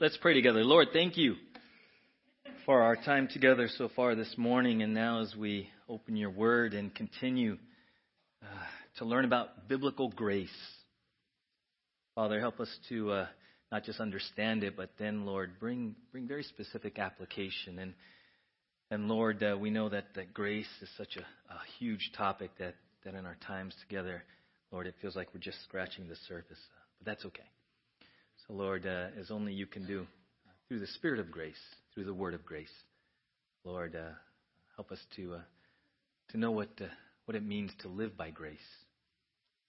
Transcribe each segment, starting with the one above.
Let's pray together. Lord, thank you for our time together so far this morning, and now as we open your word and continue uh, to learn about biblical grace. Father, help us to uh, not just understand it, but then, Lord, bring bring very specific application. And and Lord, uh, we know that, that grace is such a, a huge topic that, that in our times together, Lord, it feels like we're just scratching the surface. But that's okay. So, Lord, uh, as only you can do, through the Spirit of grace, through the Word of grace, Lord, uh, help us to uh, to know what uh, what it means to live by grace,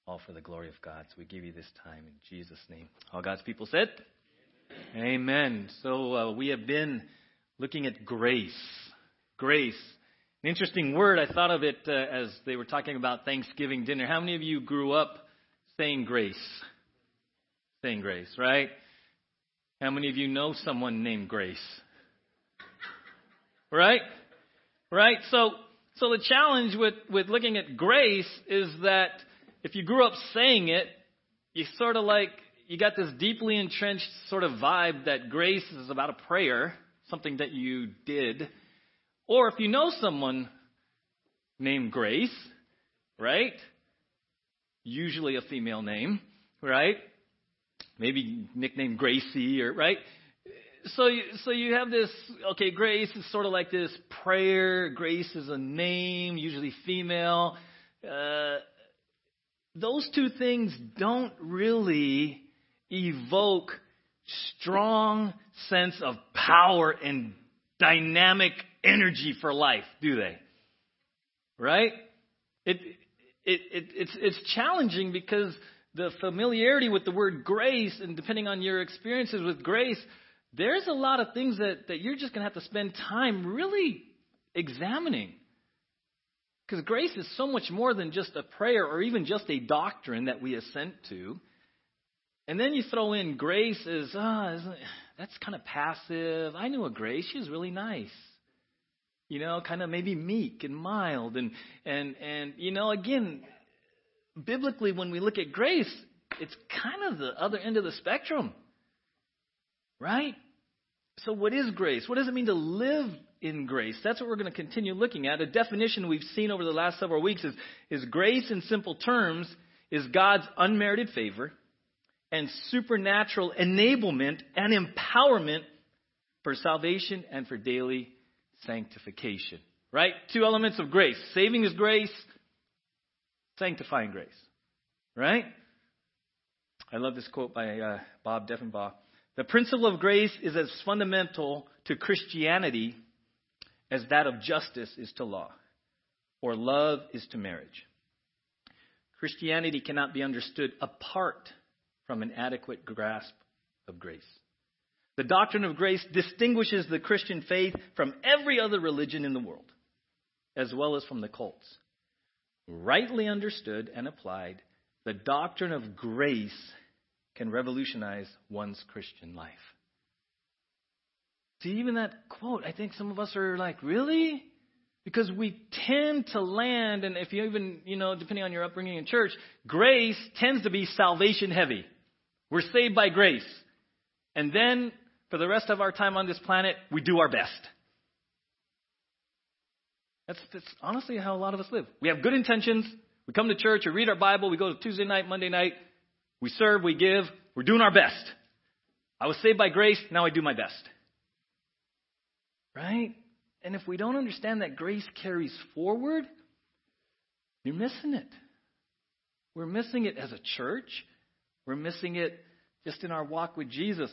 all for the glory of God. So we give you this time in Jesus' name. All God's people said, Amen. Amen. So uh, we have been looking at grace, grace. An interesting word. I thought of it uh, as they were talking about Thanksgiving dinner. How many of you grew up saying grace? Saying Grace, right? How many of you know someone named Grace? Right? Right? So, so the challenge with, with looking at grace is that if you grew up saying it, you sort of like, you got this deeply entrenched sort of vibe that grace is about a prayer, something that you did. Or if you know someone named Grace, right? Usually a female name, right? Maybe nicknamed Gracie or right. So you, so you have this okay. Grace is sort of like this prayer. Grace is a name, usually female. Uh, those two things don't really evoke strong sense of power and dynamic energy for life, do they? Right? It, it, it, it's, it's challenging because the familiarity with the word grace, and depending on your experiences with grace, there's a lot of things that, that you're just going to have to spend time really examining. Because grace is so much more than just a prayer or even just a doctrine that we assent to. And then you throw in grace as, oh, ah, that's kind of passive. I knew a grace. She was really nice. You know, kind of maybe meek and mild. And, and, and, you know, again, biblically, when we look at grace, it's kind of the other end of the spectrum. Right? So, what is grace? What does it mean to live in grace? That's what we're going to continue looking at. A definition we've seen over the last several weeks is, is grace, in simple terms, is God's unmerited favor and supernatural enablement and empowerment for salvation and for daily sanctification. Right? Two elements of grace. Saving is grace, sanctifying grace. Right? I love this quote by uh, Bob Deffinbaugh. The principle of grace is as fundamental to Christianity as that of justice is to law, or love is to marriage. Christianity cannot be understood apart from an adequate grasp of grace. The doctrine of grace distinguishes the Christian faith from every other religion in the world, as well as from the cults rightly understood and applied, the doctrine of grace can revolutionize one's Christian life. See, even that quote, I think some of us are like, really? Because we tend to land, and if you even, you know, depending on your upbringing in church, grace tends to be salvation heavy. We're saved by grace. And then, for the rest of our time on this planet, we do our best. That's, that's honestly how a lot of us live. We have good intentions. We come to church, we read our Bible, we go to Tuesday night, Monday night, we serve, we give, we're doing our best. I was saved by grace, now I do my best. Right? And if we don't understand that grace carries forward, you're missing it. We're missing it as a church. We're missing it just in our walk with Jesus.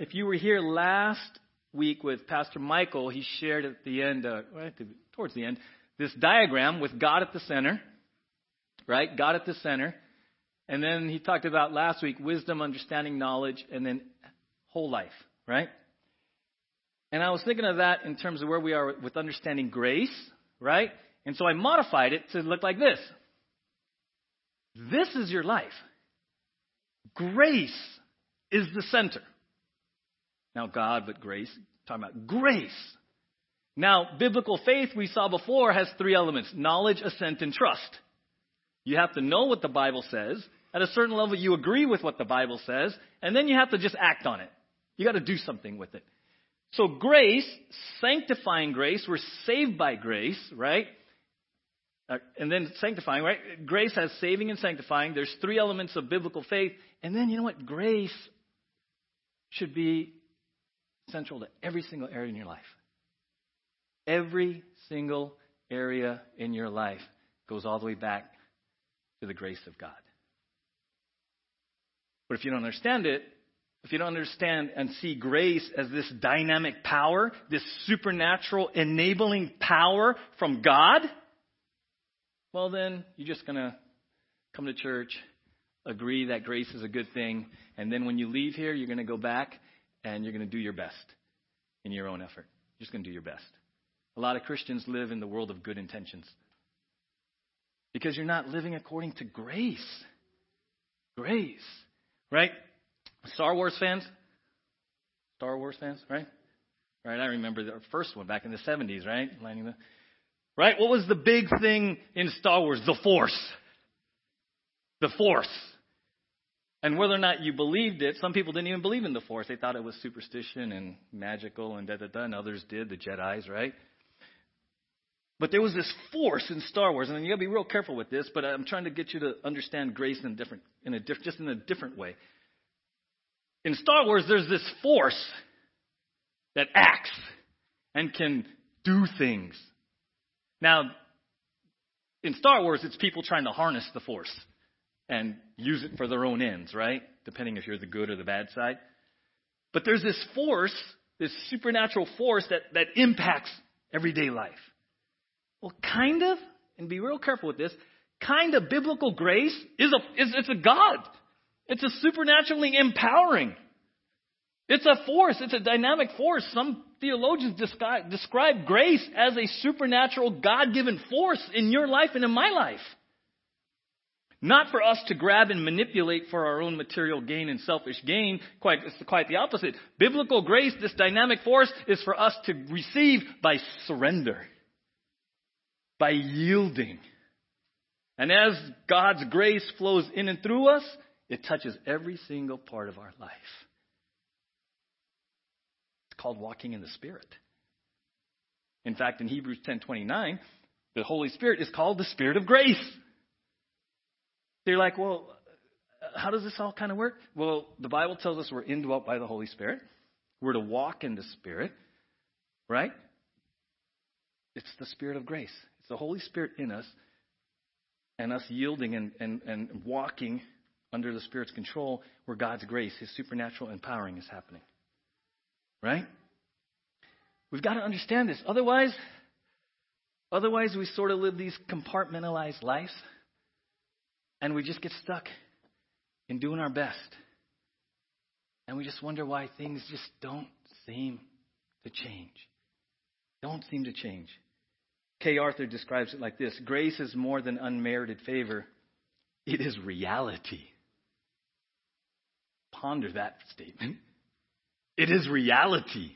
If you were here last week with Pastor Michael, he shared at the end, uh, towards the end, this diagram with God at the center, right? God at the center. And then he talked about last week wisdom, understanding, knowledge, and then whole life, right? And I was thinking of that in terms of where we are with understanding grace, right? And so I modified it to look like this. This is your life. Grace is the center. Now, God, but grace, talking about grace. Now, biblical faith we saw before has three elements knowledge, assent, and trust. You have to know what the Bible says. At a certain level, you agree with what the Bible says, and then you have to just act on it. You got to do something with it. So grace, sanctifying grace, we're saved by grace, right? Uh, and then sanctifying, right? Grace has saving and sanctifying. There's three elements of biblical faith. And then you know what? Grace should be central to every single area in your life. Every single area in your life goes all the way back to the grace of God. But if you don't understand it, if you don't understand and see grace as this dynamic power, this supernatural enabling power from God, well, then you're just going to come to church, agree that grace is a good thing, and then when you leave here, you're going to go back and you're going to do your best in your own effort. You're just going to do your best. A lot of Christians live in the world of good intentions because you're not living according to grace. Grace, right? Star Wars fans? Star Wars fans, right? Right, I remember the first one back in the 70s, right? Landing the, right? What was the big thing in Star Wars? The Force. The Force. And whether or not you believed it, some people didn't even believe in the Force. They thought it was superstition and magical and da da da, and others did, the Jedi's, right? But there was this force in Star Wars, and you gotta be real careful with this, but I'm trying to get you to understand grace in a different, in a diff, just in a different way. In Star Wars, there's this force that acts and can do things. Now, in Star Wars, it's people trying to harness the Force and use it for their own ends, right? Depending if you're the good or the bad side. But there's this force, this supernatural force that, that impacts everyday life. Well, kind of, and be real careful with this, kind of biblical grace is a, is, it's a God. It's a supernaturally empowering. It's a force. It's a dynamic force. Some theologians describe, describe grace as a supernatural, God given force in your life and in my life. Not for us to grab and manipulate for our own material gain and selfish gain. Quite, it's quite the opposite. Biblical grace, this dynamic force, is for us to receive by surrender, by yielding. And as God's grace flows in and through us, it touches every single part of our life It's called walking in the Spirit. In fact, in Hebrews 10:29, the Holy Spirit is called the Spirit of grace. They're like, well, how does this all kind of work? Well, the Bible tells us we're indwelt by the Holy Spirit. We're to walk in the Spirit, right? It's the Spirit of grace. It's the Holy Spirit in us and us yielding and, and, and walking under the Spirit's control where God's grace, His supernatural empowering is happening. Right? We've got to understand this. Otherwise, otherwise we sort of live these compartmentalized lives and we just get stuck in doing our best. And we just wonder why things just don't seem to change. Don't seem to change. Kay Arthur describes it like this Grace is more than unmerited favor, it is reality. Ponder that statement. It is reality.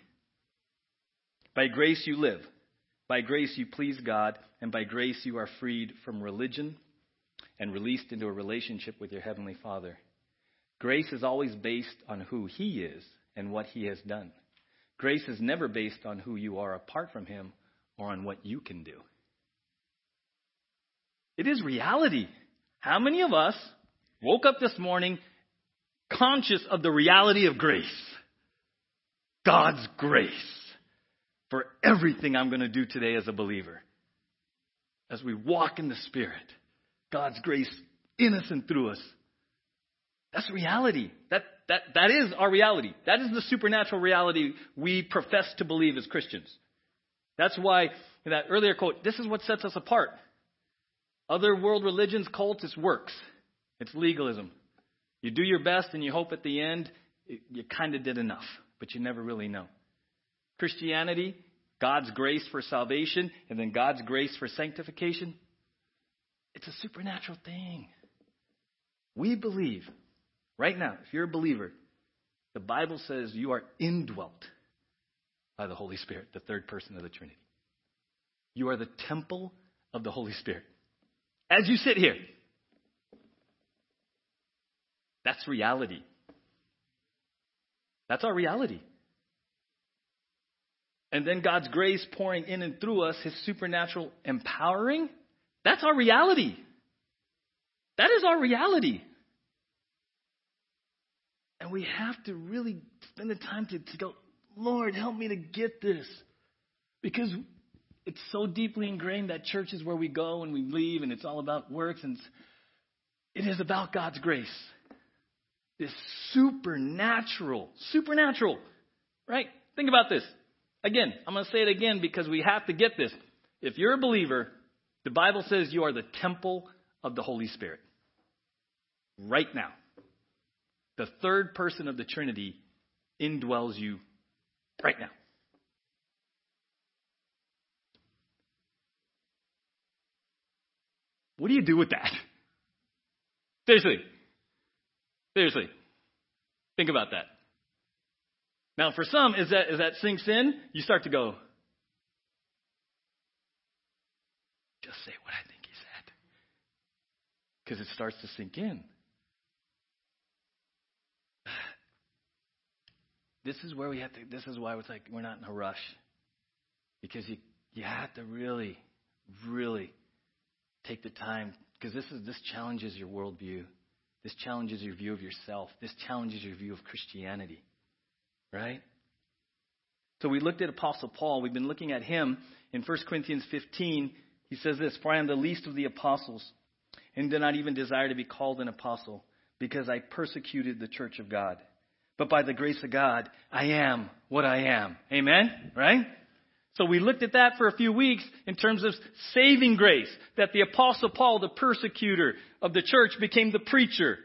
By grace you live. By grace you please God. And by grace you are freed from religion and released into a relationship with your Heavenly Father. Grace is always based on who He is and what He has done. Grace is never based on who you are apart from Him or on what you can do. It is reality. How many of us woke up this morning conscious of the reality of grace? God's grace for everything I'm going to do today as a believer. As we walk in the Spirit, God's grace in us and through us. That's reality. That, that, that is our reality. That is the supernatural reality we profess to believe as Christians. That's why, in that earlier quote, this is what sets us apart. Other world religions, cults, it's works. It's legalism. You do your best and you hope at the end you kind of did enough but you never really know. Christianity, God's grace for salvation, and then God's grace for sanctification, it's a supernatural thing. We believe, right now, if you're a believer, the Bible says you are indwelt by the Holy Spirit, the third person of the Trinity. You are the temple of the Holy Spirit. As you sit here, that's reality. That's our reality. And then God's grace pouring in and through us, His supernatural empowering, that's our reality. That is our reality. And we have to really spend the time to, to go, Lord, help me to get this. Because it's so deeply ingrained that church is where we go and we leave and it's all about works and it is about God's grace. This supernatural, supernatural, right? Think about this. Again, I'm going to say it again because we have to get this. If you're a believer, the Bible says you are the temple of the Holy Spirit. Right now. The third person of the Trinity indwells you right now. What do you do with that? Seriously. Seriously. Think about that. Now, for some, as that, as that sinks in, you start to go, just say what I think he said. Because it starts to sink in. This is where we have to, this is why it's like we're not in a rush. Because you, you have to really, really take the time, because this is, this challenges your worldview. This challenges your view of yourself. This challenges your view of Christianity. Right? So we looked at Apostle Paul. We've been looking at him in 1 Corinthians 15. He says this For I am the least of the apostles, and did not even desire to be called an apostle, because I persecuted the church of God. But by the grace of God, I am what I am. Amen? Right? So we looked at that for a few weeks in terms of saving grace, that the apostle Paul, the persecutor of the church, became the preacher,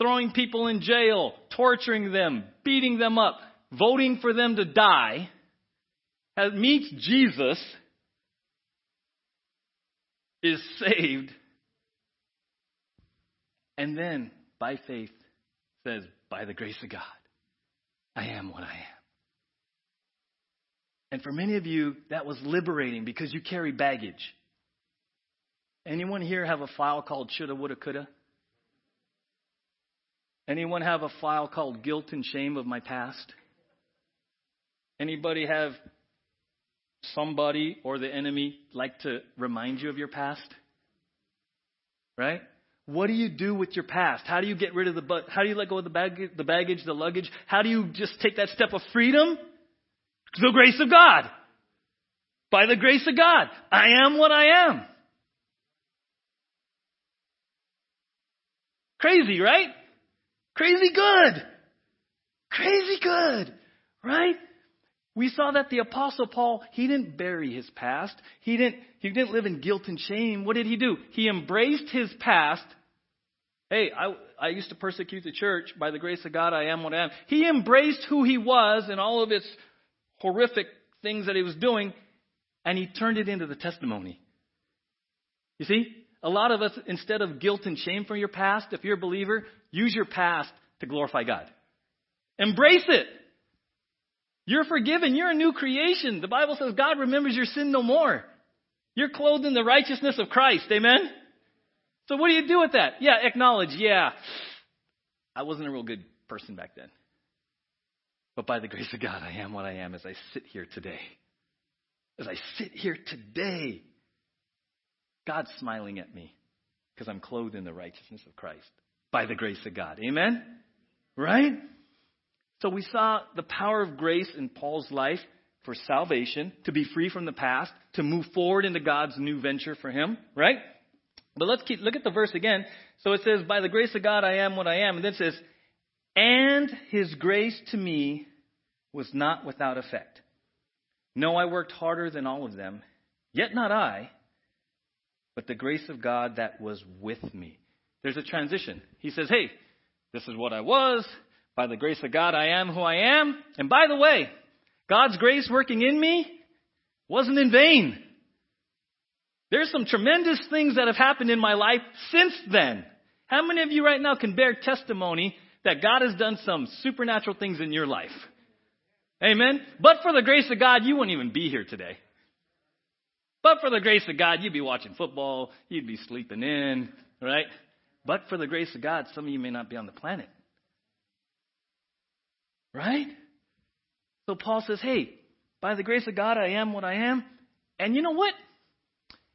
throwing people in jail, torturing them, beating them up, voting for them to die, meets Jesus, is saved, and then, by faith, says, by the grace of God, I am what I am. And for many of you, that was liberating because you carry baggage. Anyone here have a file called shoulda, woulda, coulda? Anyone have a file called guilt and shame of my past? Anybody have somebody or the enemy like to remind you of your past? Right? What do you do with your past? How do you get rid of the how do you let go of the baggage, the baggage, the luggage? How do you just take that step of freedom? The grace of God. By the grace of God, I am what I am. Crazy, right? Crazy good. Crazy good, right? We saw that the apostle Paul, he didn't bury his past. He didn't, he didn't live in guilt and shame. What did he do? He embraced his past. Hey, I, I used to persecute the church. By the grace of God, I am what I am. He embraced who he was and all of its horrific things that he was doing, and he turned it into the testimony. You see, a lot of us, instead of guilt and shame from your past, if you're a believer, use your past to glorify God. Embrace it. You're forgiven. You're a new creation. The Bible says God remembers your sin no more. You're clothed in the righteousness of Christ. Amen? So what do you do with that? Yeah, acknowledge, yeah, I wasn't a real good person back then. But by the grace of God, I am what I am as I sit here today. As I sit here today, God's smiling at me because I'm clothed in the righteousness of Christ by the grace of God. Amen? Right? So we saw the power of grace in Paul's life for salvation, to be free from the past, to move forward into God's new venture for him, right? But let's keep, look at the verse again. So it says, By the grace of God I am what I am. And then it says, And his grace to me was not without effect. No, I worked harder than all of them, yet not I, but the grace of God that was with me. There's a transition. He says, Hey, this is what I was. By the grace of God, I am who I am. And by the way, God's grace working in me wasn't in vain. There's some tremendous things that have happened in my life since then. How many of you right now can bear testimony that God has done some supernatural things in your life? Amen? But for the grace of God, you wouldn't even be here today. But for the grace of God, you'd be watching football, you'd be sleeping in, right? But for the grace of God, some of you may not be on the planet. Right? So Paul says, hey, by the grace of God, I am what I am. And you know what?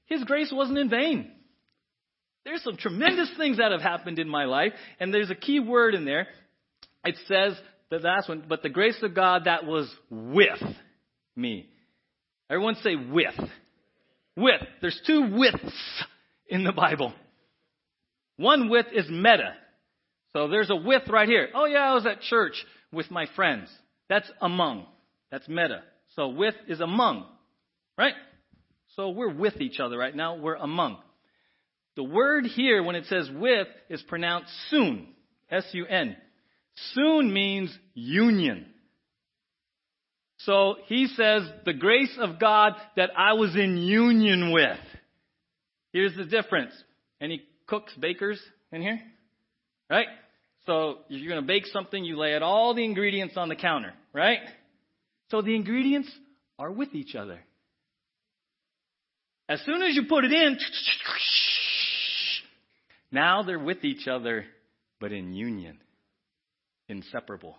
His grace wasn't in vain. There's some tremendous things that have happened in my life, and there's a key word in there. It says, the last one, but the grace of God that was with me. Everyone say with. With. There's two withs in the Bible. One with is meta. So there's a with right here. Oh yeah, I was at church with my friends. That's among. That's meta. So with is among. Right? So we're with each other right now. We're among. The word here, when it says with, is pronounced soon. S-U-N. Soon means union. So he says, the grace of God that I was in union with. Here's the difference. Any cooks, bakers in here? Right? So if you're going to bake something, you lay out all the ingredients on the counter, right? So the ingredients are with each other. As soon as you put it in, now they're with each other, but in union, inseparable.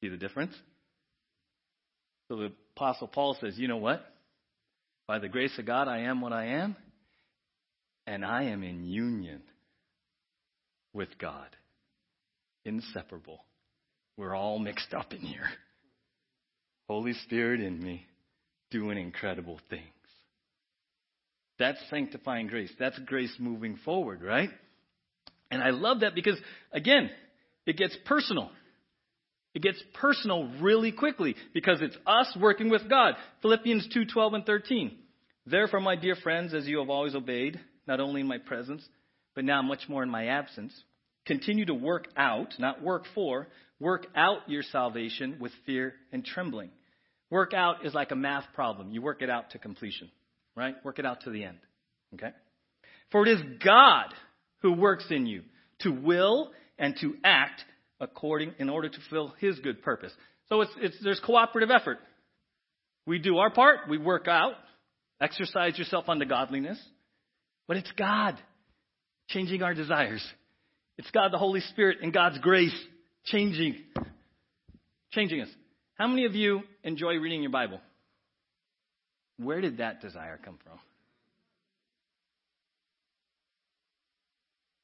See the difference? So the Apostle Paul says, You know what? By the grace of God, I am what I am, and I am in union with God. Inseparable. We're all mixed up in here. Holy Spirit in me doing incredible things. That's sanctifying grace. That's grace moving forward, right? And I love that because, again, it gets personal. It gets personal really quickly because it's us working with God. Philippians 2 12 and 13. Therefore, my dear friends, as you have always obeyed, not only in my presence, but now much more in my absence, continue to work out, not work for, work out your salvation with fear and trembling. Work out is like a math problem. You work it out to completion, right? Work it out to the end. Okay? For it is God who works in you to will and to act according in order to fulfill his good purpose. So it's, it's there's cooperative effort. We do our part, we work out, exercise yourself unto godliness, but it's God changing our desires. It's God the Holy Spirit and God's grace changing changing us. How many of you enjoy reading your Bible? Where did that desire come from?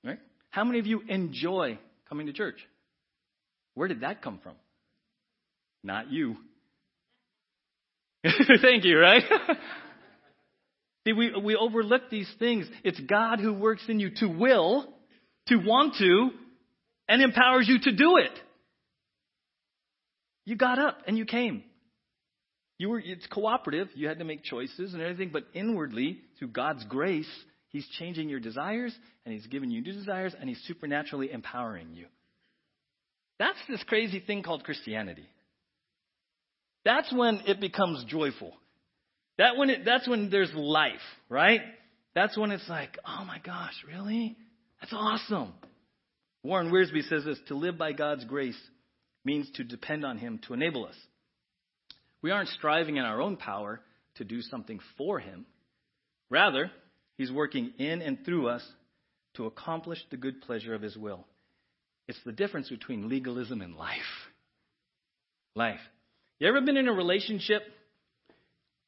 Right? How many of you enjoy coming to church? Where did that come from? Not you. Thank you, right? See, we, we overlook these things. It's God who works in you to will, to want to, and empowers you to do it. You got up and you came. You were, it's cooperative. You had to make choices and everything, but inwardly, through God's grace, He's changing your desires and He's giving you new desires and He's supernaturally empowering you. That's this crazy thing called Christianity. That's when it becomes joyful. That when it, that's when there's life, right? That's when it's like, oh my gosh, really? That's awesome. Warren Wiersbe says this to live by God's grace means to depend on Him to enable us. We aren't striving in our own power to do something for Him. Rather, He's working in and through us to accomplish the good pleasure of His will. It's the difference between legalism and life. Life. You ever been in a relationship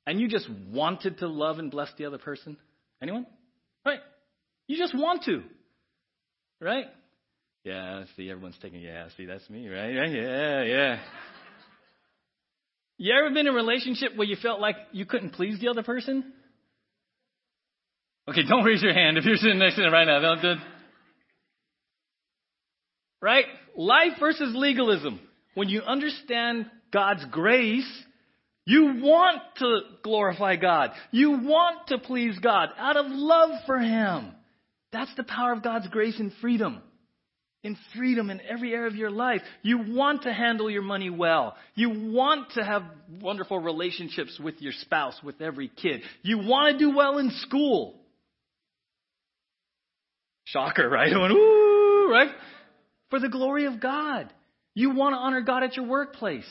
and you just wanted to love and bless the other person? Anyone? Right. You just want to. Right? Yeah, see, everyone's taking, yeah, see, that's me, right? Yeah, yeah. You ever been in a relationship where you felt like you couldn't please the other person? Okay, don't raise your hand if you're sitting next to them right now. Don't, don't. Right? Life versus legalism. When you understand God's grace, you want to glorify God. You want to please God out of love for Him. That's the power of God's grace and freedom in freedom in every area of your life. You want to handle your money well. You want to have wonderful relationships with your spouse, with every kid. You want to do well in school. Shocker, right? Went, Ooh, right? For the glory of God. You want to honor God at your workplace.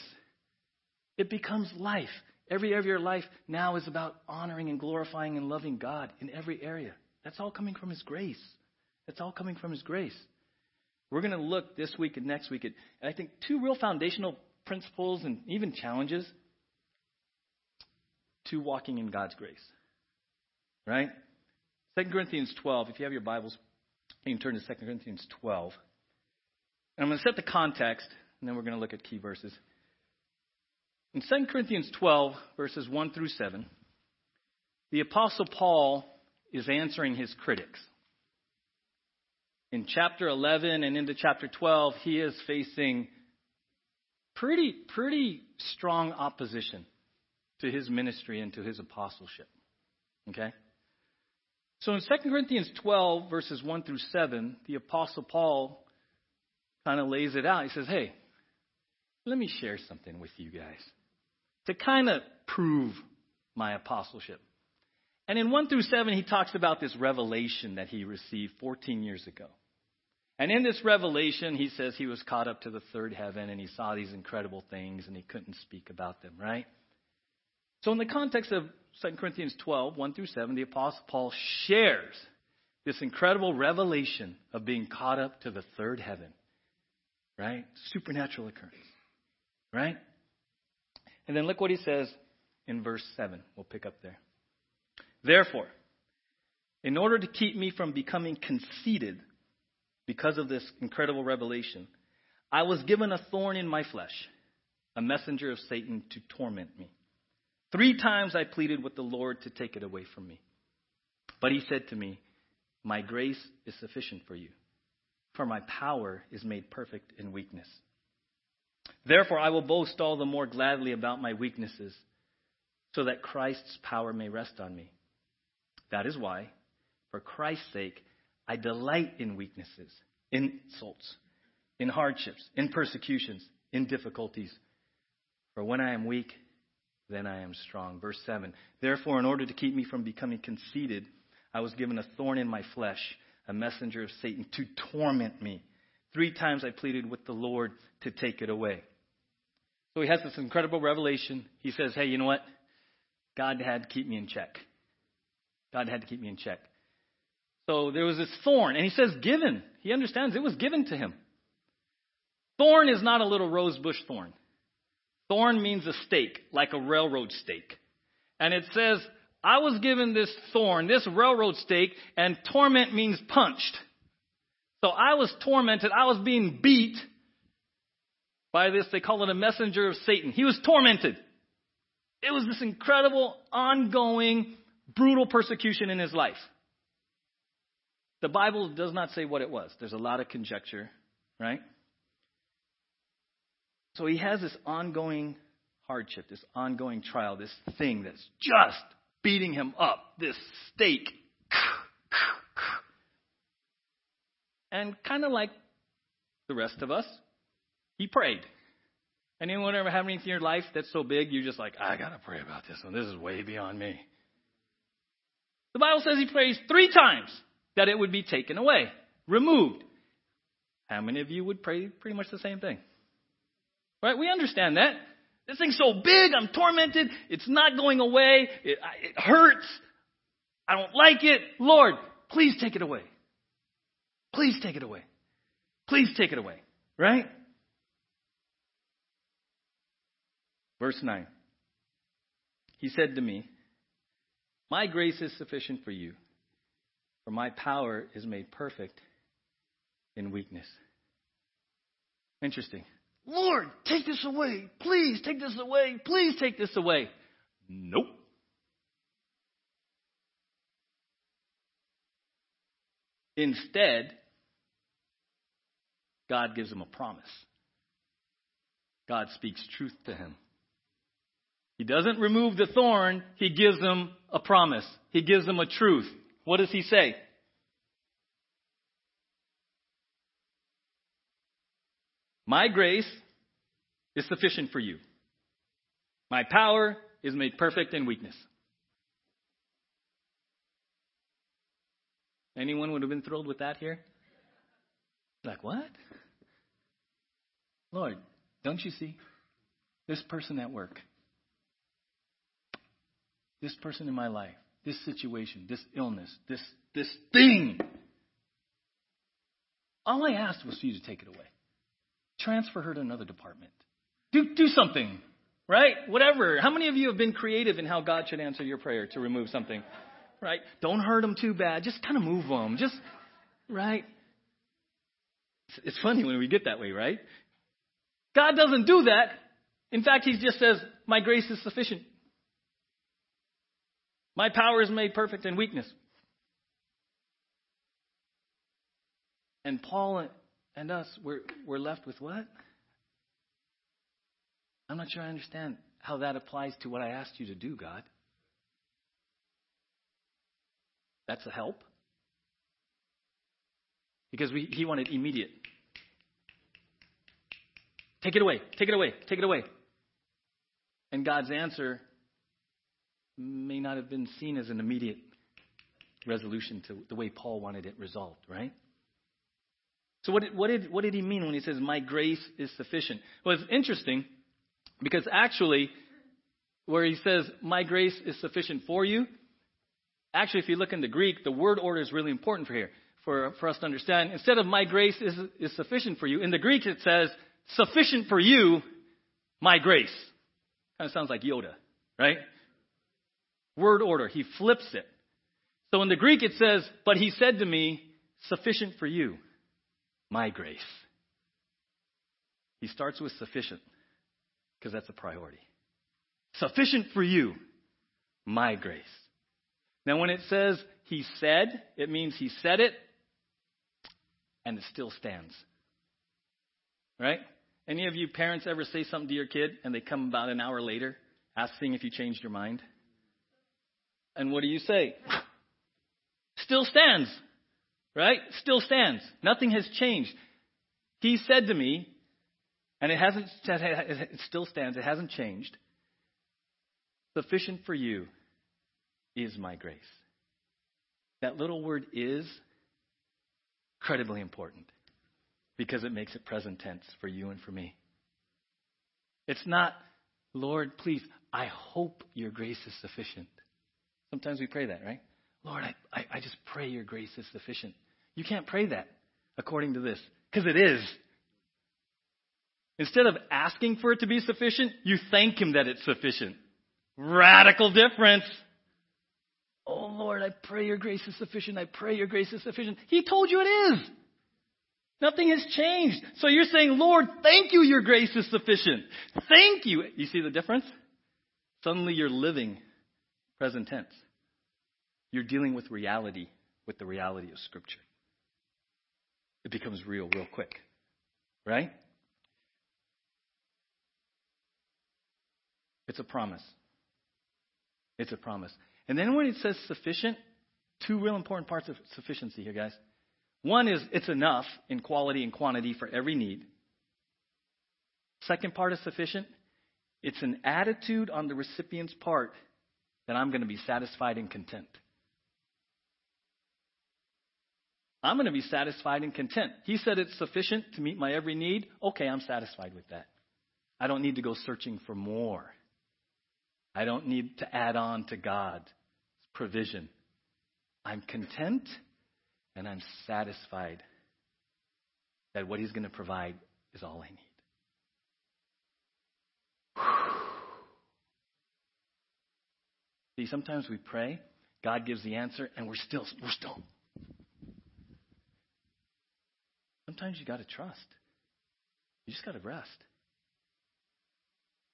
It becomes life. Every area of your life now is about honoring and glorifying and loving God in every area. That's all coming from His grace. That's all coming from His grace. We're going to look this week and next week at, I think, two real foundational principles and even challenges to walking in God's grace. Right? 2 Corinthians 12, if you have your Bibles, you can turn to 2 Corinthians 12. And I'm going to set the context, and then we're going to look at key verses. In 2 Corinthians 12, verses 1 through 7, the Apostle Paul is answering his critics. In chapter 11 and into chapter 12, he is facing pretty, pretty strong opposition to his ministry and to his apostleship. Okay? So in 2 Corinthians 12, verses 1 through 7, the Apostle Paul kind of lays it out. He says, Hey, let me share something with you guys to kind of prove my apostleship. And in 1 through 7, he talks about this revelation that he received 14 years ago. And in this revelation, he says he was caught up to the third heaven and he saw these incredible things and he couldn't speak about them, right? So, in the context of 2 Corinthians 12, 1 through 7, the Apostle Paul shares this incredible revelation of being caught up to the third heaven, right? Supernatural occurrence, right? And then look what he says in verse 7. We'll pick up there. Therefore, in order to keep me from becoming conceited because of this incredible revelation, I was given a thorn in my flesh, a messenger of Satan to torment me. Three times I pleaded with the Lord to take it away from me. But he said to me, My grace is sufficient for you, for my power is made perfect in weakness. Therefore, I will boast all the more gladly about my weaknesses, so that Christ's power may rest on me. That is why, for Christ's sake, I delight in weaknesses, in insults, in hardships, in persecutions, in difficulties. For when I am weak, then I am strong. Verse 7 Therefore, in order to keep me from becoming conceited, I was given a thorn in my flesh, a messenger of Satan, to torment me. Three times I pleaded with the Lord to take it away. So he has this incredible revelation. He says, Hey, you know what? God had to keep me in check. God had to keep me in check. So there was this thorn, and he says, given. He understands it was given to him. Thorn is not a little rosebush thorn. Thorn means a stake, like a railroad stake. And it says, I was given this thorn, this railroad stake, and torment means punched. So I was tormented. I was being beat by this. They call it a messenger of Satan. He was tormented. It was this incredible, ongoing, brutal persecution in his life. The Bible does not say what it was. There's a lot of conjecture, right? So he has this ongoing hardship, this ongoing trial, this thing that's just beating him up, this stake. And kind of like the rest of us, he prayed. Anyone ever have anything in your life that's so big you're just like, I gotta pray about this one. This is way beyond me. The Bible says he prays three times that it would be taken away, removed. How many of you would pray pretty much the same thing? Right? We understand that. This thing's so big, I'm tormented, it's not going away, it, it hurts, I don't like it. Lord, please take it away. Please take it away. Please take it away. Right? Verse 9. He said to me, My grace is sufficient for you for my power is made perfect in weakness. Interesting. Lord, take this away. Please take this away. Please take this away. Nope. Instead, God gives him a promise. God speaks truth to him. He doesn't remove the thorn, he gives them a promise. He gives them a truth. What does he say? My grace is sufficient for you. My power is made perfect in weakness. Anyone would have been thrilled with that here? Like, what? Lord, don't you see? This person at work, this person in my life, this situation, this illness, this, this thing. All I asked was for you to take it away. Transfer her to another department. Do, do something, right? Whatever. How many of you have been creative in how God should answer your prayer to remove something? Right? Don't hurt them too bad. Just kind of move them. Just, right? It's funny when we get that way, right? God doesn't do that. In fact, He just says, My grace is sufficient. My power is made perfect in weakness. And Paul and us, we're, we're left with what? I'm not sure I understand how that applies to what I asked you to do, God. That's a help. Because we, he wanted immediate. Take it away, take it away, take it away. And God's answer may not have been seen as an immediate resolution to the way Paul wanted it resolved, right? So what did, what did, what did he mean when he says, my grace is sufficient? Well, it's interesting because actually, where he says, my grace is sufficient for you, actually, if you look in the Greek, the word order is really important for here, for, for us to understand. Instead of my grace is, is sufficient for you, in the Greek it says, sufficient for you, my grace. Kind of sounds like Yoda, right? Word order. He flips it. So in the Greek it says, but he said to me, sufficient for you my grace. He starts with sufficient because that's a priority. Sufficient for you, my grace. Now, when it says he said, it means he said it and it still stands. Right? Any of you parents ever say something to your kid and they come about an hour later asking if you changed your mind? And what do you say? Still stands. Right? Still stands. Nothing has changed. He said to me, and it hasn't, it still stands, it hasn't changed. Sufficient for you is my grace. That little word is incredibly important because it makes it present tense for you and for me. It's not, Lord, please, I hope your grace is sufficient. Sometimes we pray that, right? Lord, I, I, I just pray your grace is sufficient. You can't pray that according to this, because it is. Instead of asking for it to be sufficient, you thank Him that it's sufficient. Radical difference. Oh Lord, I pray your grace is sufficient. I pray your grace is sufficient. He told you it is. Nothing has changed. So you're saying, Lord, thank you, your grace is sufficient. Thank you. You see the difference? Suddenly you're living present tense. You're dealing with reality, with the reality of Scripture it becomes real real quick. Right? It's a promise. It's a promise. And then when it says sufficient, two real important parts of sufficiency here, guys. One is it's enough in quality and quantity for every need. Second part is sufficient. It's an attitude on the recipient's part that I'm going to be satisfied and content. I'm going to be satisfied and content. He said it's sufficient to meet my every need. Okay, I'm satisfied with that. I don't need to go searching for more. I don't need to add on to God's provision. I'm content and I'm satisfied that what He's going to provide is all I need. See, sometimes we pray, God gives the answer, and we're still we're still Sometimes you got to trust. You just got to rest.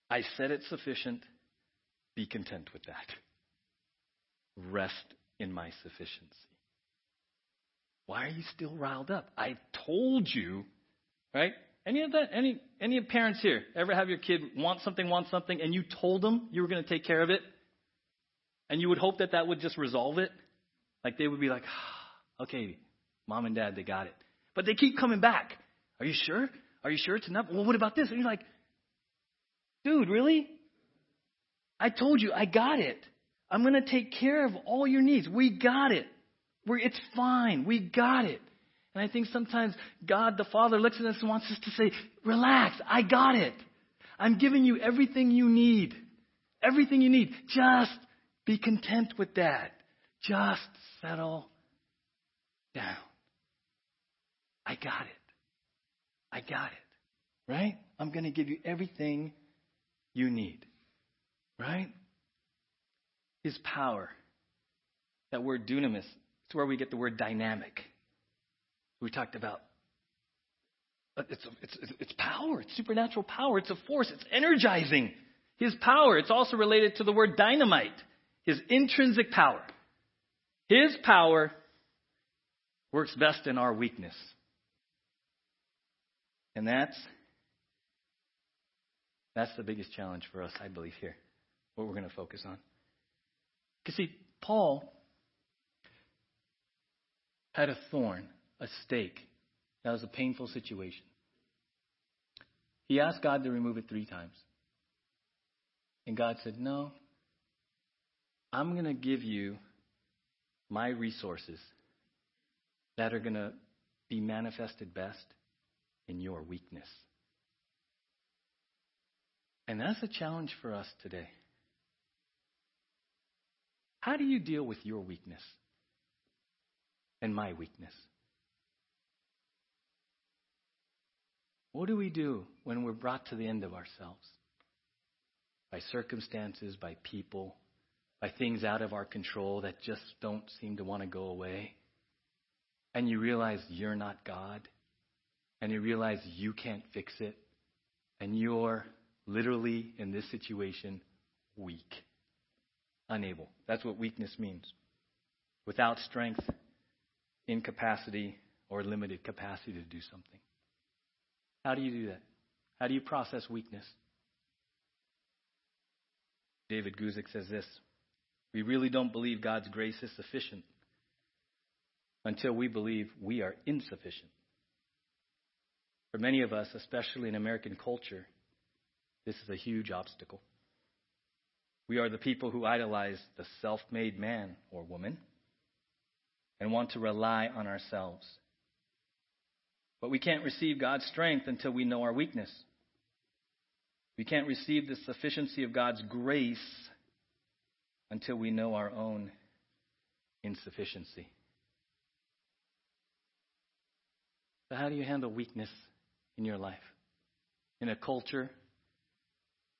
I said it's sufficient. Be content with that. Rest in my sufficiency. Why are you still riled up? I told you, right? Any of that? Any any parents here ever have your kid want something, want something, and you told them you were going to take care of it, and you would hope that that would just resolve it? Like they would be like, okay, mom and dad, they got it. But they keep coming back. Are you sure? Are you sure it's enough? Well, what about this? And you're like, dude, really? I told you, I got it. I'm going to take care of all your needs. We got it. We're, it's fine. We got it. And I think sometimes God the Father looks at us and wants us to say, relax, I got it. I'm giving you everything you need. Everything you need. Just be content with that. Just settle down. I got it. I got it. Right? I'm going to give you everything you need. Right? His power. That word dunamis, it's where we get the word dynamic. We talked about. It's, it's, it's power. It's supernatural power. It's a force. It's energizing. His power. It's also related to the word dynamite. His intrinsic power. His power works best in our weakness. And that's that's the biggest challenge for us, I believe, here. What we're going to focus on. Because see, Paul had a thorn, a stake. That was a painful situation. He asked God to remove it three times. And God said, No, I'm going to give you my resources that are going to be manifested best in your weakness. And that's a challenge for us today. How do you deal with your weakness and my weakness? What do we do when we're brought to the end of ourselves? By circumstances, by people, by things out of our control that just don't seem to want to go away. And you realize you're not God. And you realize you can't fix it. And you're literally, in this situation, weak. Unable. That's what weakness means. Without strength, incapacity, or limited capacity to do something. How do you do that? How do you process weakness? David Guzik says this We really don't believe God's grace is sufficient until we believe we are insufficient. For many of us, especially in American culture, this is a huge obstacle. We are the people who idolize the self made man or woman and want to rely on ourselves. But we can't receive God's strength until we know our weakness. We can't receive the sufficiency of God's grace until we know our own insufficiency. So, how do you handle weakness in your life? In a culture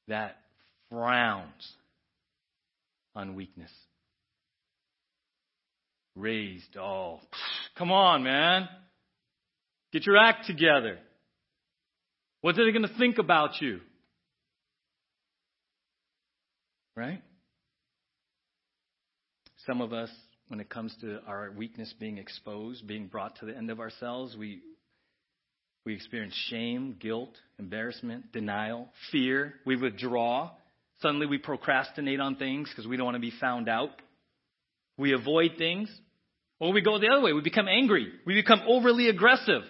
that frowns on weakness. Raised, oh, come on, man. Get your act together. What are they going to think about you? Right? Some of us, when it comes to our weakness being exposed, being brought to the end of ourselves, we, we experience shame, guilt, embarrassment, denial, fear. We withdraw. Suddenly we procrastinate on things because we don't want to be found out. We avoid things. Or we go the other way. We become angry. We become overly aggressive.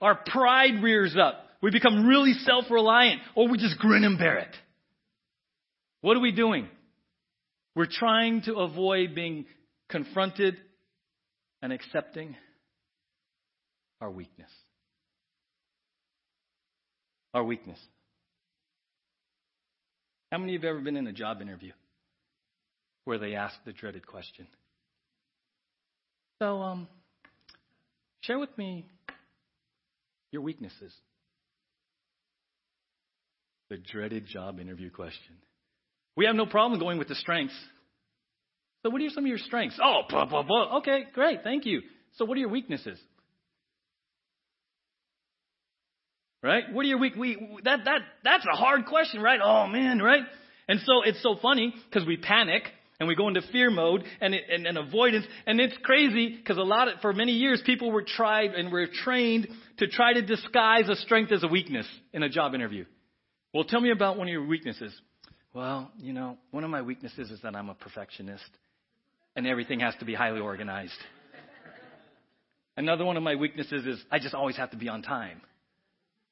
Our pride rears up. We become really self reliant. Or we just grin and bear it. What are we doing? We're trying to avoid being confronted and accepting our weakness our weakness. How many of you have ever been in a job interview where they ask the dreaded question? So, um, share with me your weaknesses. The dreaded job interview question. We have no problem going with the strengths. So, what are some of your strengths? Oh, blah, blah, blah. Okay, great, thank you. So, what are your weaknesses? Right? What are your weak? We, that, that, that's a hard question, right? Oh man, right? And so it's so funny because we panic and we go into fear mode and, it, and, and avoidance. And it's crazy because a lot of, for many years, people were tried and were trained to try to disguise a strength as a weakness in a job interview. Well, tell me about one of your weaknesses. Well, you know, one of my weaknesses is that I'm a perfectionist and everything has to be highly organized. Another one of my weaknesses is I just always have to be on time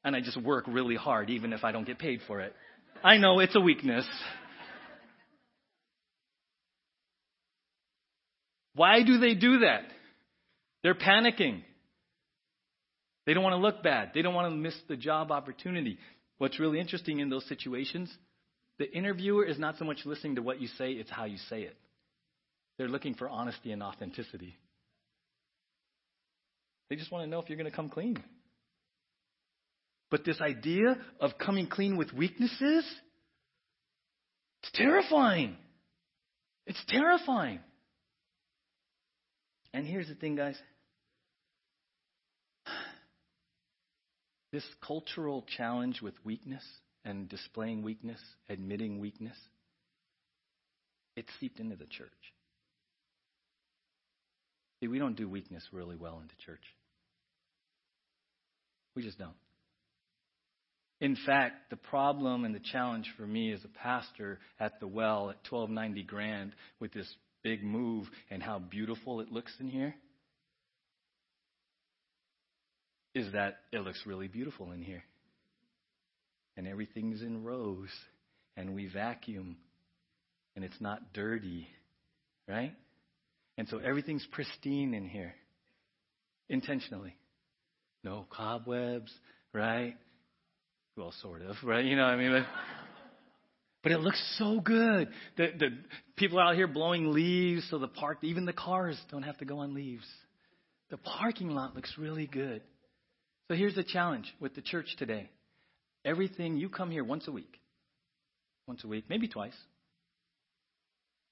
and I just work really hard even if I don't get paid for it. I know it's a weakness. Why do they do that? They're panicking. They don't want to look bad. They don't want to miss the job opportunity. What's really interesting in those situations, the interviewer is not so much listening to what you say, it's how you say it. They're looking for honesty and authenticity. They just want to know if you're going to come clean. But this idea of coming clean with weaknesses, it's terrifying. It's terrifying. And here's the thing, guys. This cultural challenge with weakness and displaying weakness, admitting weakness, it's seeped into the church. See, we don't do weakness really well into church. We just don't. In fact, the problem and the challenge for me as a pastor at the well at 1290 Grand with this big move and how beautiful it looks in here is that it looks really beautiful in here. And everything's in rows and we vacuum and it's not dirty, right? And so everything's pristine in here intentionally. No cobwebs, right? Well, sort of, right? You know I mean? But, but it looks so good. The, the people out here blowing leaves so the park, even the cars don't have to go on leaves. The parking lot looks really good. So here's the challenge with the church today. Everything, you come here once a week. Once a week, maybe twice.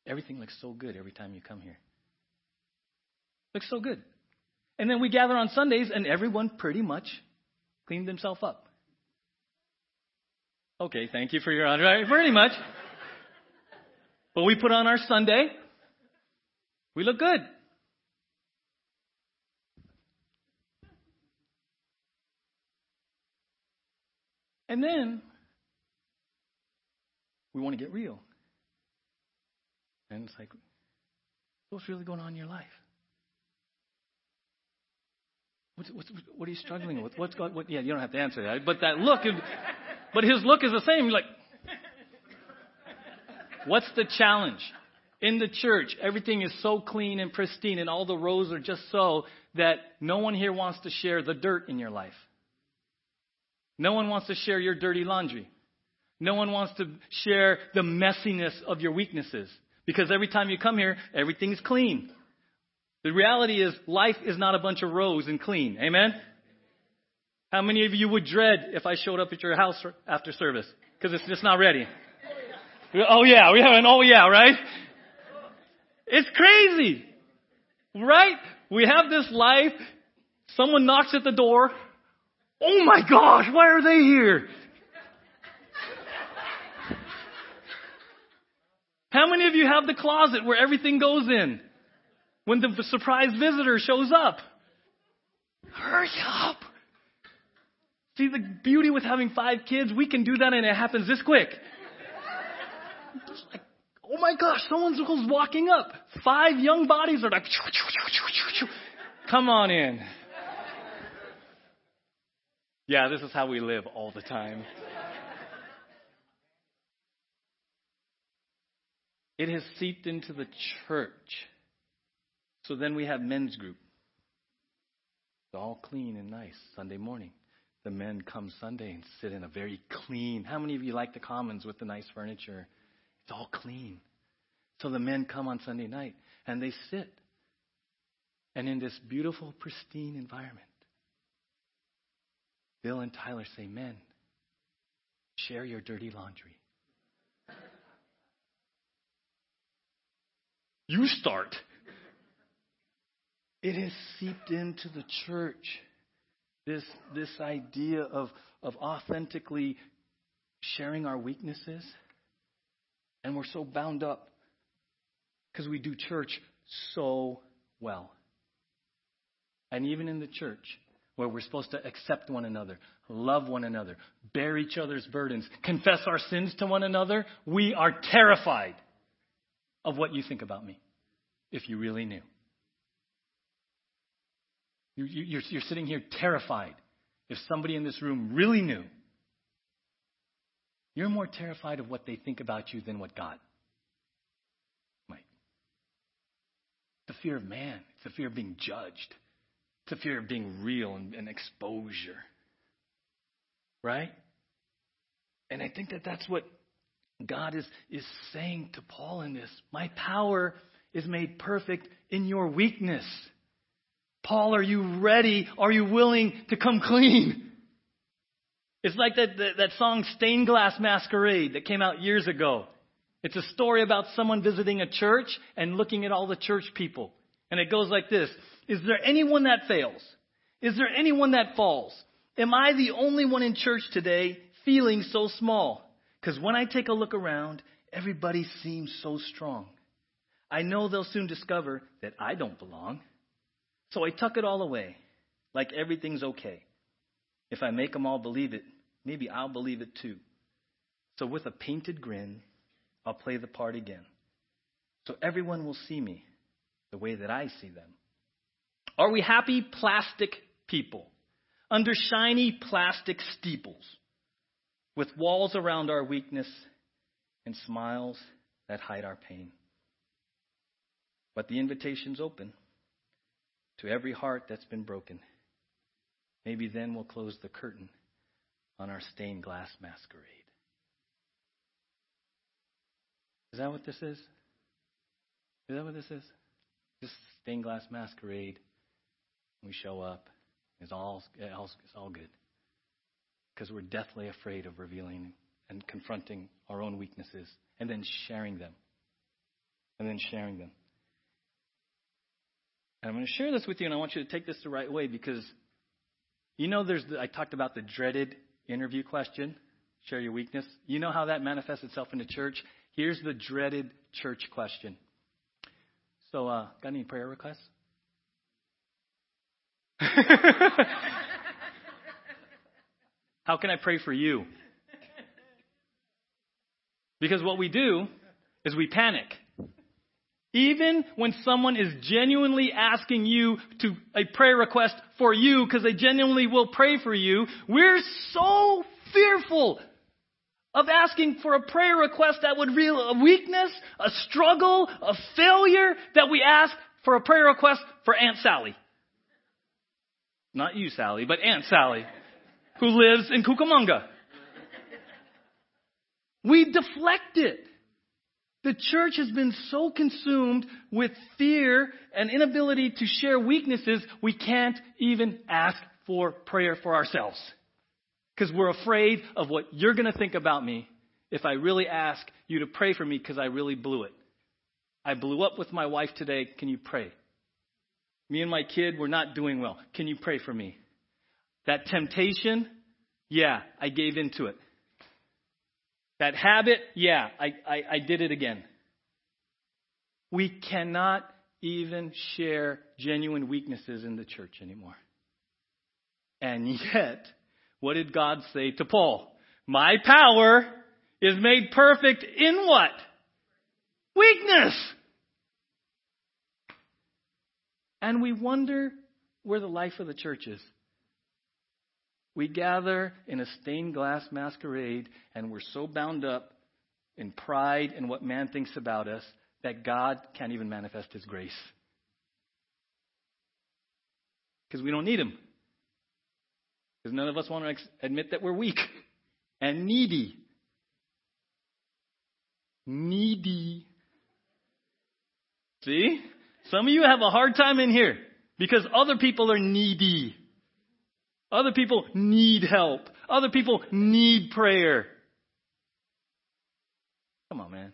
Everything looks so good every time you come here. Looks so good. And then we gather on Sundays and everyone pretty much cleaned themselves up. Okay, thank you for your honor. Pretty much. But we put on our Sunday. We look good. And then we want to get real. And it's like, what's really going on in your life? What's, what's, what are you struggling with? What's going? What, yeah, you don't have to answer that. But that look, but his look is the same. You're like, what's the challenge? In the church, everything is so clean and pristine, and all the rows are just so that no one here wants to share the dirt in your life. No one wants to share your dirty laundry. No one wants to share the messiness of your weaknesses. Because every time you come here, everything's clean. The reality is, life is not a bunch of rows and clean. Amen? How many of you would dread if I showed up at your house after service? Because it's just not ready. Oh yeah, we have an oh yeah, right? It's crazy. Right? We have this life. Someone knocks at the door. Oh my gosh, why are they here? How many of you have the closet where everything goes in when the surprise visitor shows up? Hurry up. See the beauty with having five kids? We can do that and it happens this quick. Like, oh my gosh, someone's walking up. Five young bodies are like, come on in. Yeah, this is how we live all the time. It has seeped into the church. So then we have men's group. It's all clean and nice Sunday morning. The men come Sunday and sit in a very clean. How many of you like the commons with the nice furniture? It's all clean. So the men come on Sunday night and they sit. And in this beautiful, pristine environment, Bill and Tyler say, Men, share your dirty laundry. You start. It has seeped into the church. This, this idea of, of authentically sharing our weaknesses. And we're so bound up because we do church so well. And even in the church, where we're supposed to accept one another, love one another, bear each other's burdens, confess our sins to one another, we are terrified of what you think about me, if you really knew. You're, you're sitting here terrified if somebody in this room really knew. You're more terrified of what they think about you than what God might. The fear of man, it's the fear of being judged. It's a fear of being real and, and exposure. Right? And I think that that's what God is, is saying to Paul in this. My power is made perfect in your weakness. Paul, are you ready? Are you willing to come clean? It's like that, that, that song Stained Glass Masquerade that came out years ago. It's a story about someone visiting a church and looking at all the church people. And it goes like this Is there anyone that fails? Is there anyone that falls? Am I the only one in church today feeling so small? Because when I take a look around, everybody seems so strong. I know they'll soon discover that I don't belong. So I tuck it all away, like everything's okay. If I make them all believe it, maybe I'll believe it too. So with a painted grin, I'll play the part again. So everyone will see me the way that I see them. Are we happy plastic people under shiny plastic steeples with walls around our weakness and smiles that hide our pain? But the invitation's open to every heart that's been broken. Maybe then we'll close the curtain on our stained glass masquerade. Is that what this is? Is that what this is? This stained glass masquerade. We show up. It's all, it's all good. Because we're deathly afraid of revealing and confronting our own weaknesses and then sharing them. And then sharing them. And I'm going to share this with you, and I want you to take this the right way because you know, there's the, I talked about the dreaded interview question share your weakness. You know how that manifests itself in the church? Here's the dreaded church question. So, uh, got any prayer requests? how can I pray for you? Because what we do is we panic. Even when someone is genuinely asking you to a prayer request for you because they genuinely will pray for you, we're so fearful of asking for a prayer request that would reveal a weakness, a struggle, a failure that we ask for a prayer request for Aunt Sally. Not you, Sally, but Aunt Sally, who lives in Cucamonga. We deflect it. The church has been so consumed with fear and inability to share weaknesses, we can't even ask for prayer for ourselves. Because we're afraid of what you're going to think about me if I really ask you to pray for me because I really blew it. I blew up with my wife today. Can you pray? Me and my kid, we're not doing well. Can you pray for me? That temptation, yeah, I gave into it. That habit, yeah, I, I, I did it again. We cannot even share genuine weaknesses in the church anymore. And yet, what did God say to Paul? My power is made perfect in what? Weakness. And we wonder where the life of the church is. We gather in a stained glass masquerade, and we're so bound up in pride and what man thinks about us that God can't even manifest His grace. Because we don't need Him. Because none of us want to admit that we're weak and needy. Needy. See? Some of you have a hard time in here because other people are needy. Other people need help. Other people need prayer. Come on, man.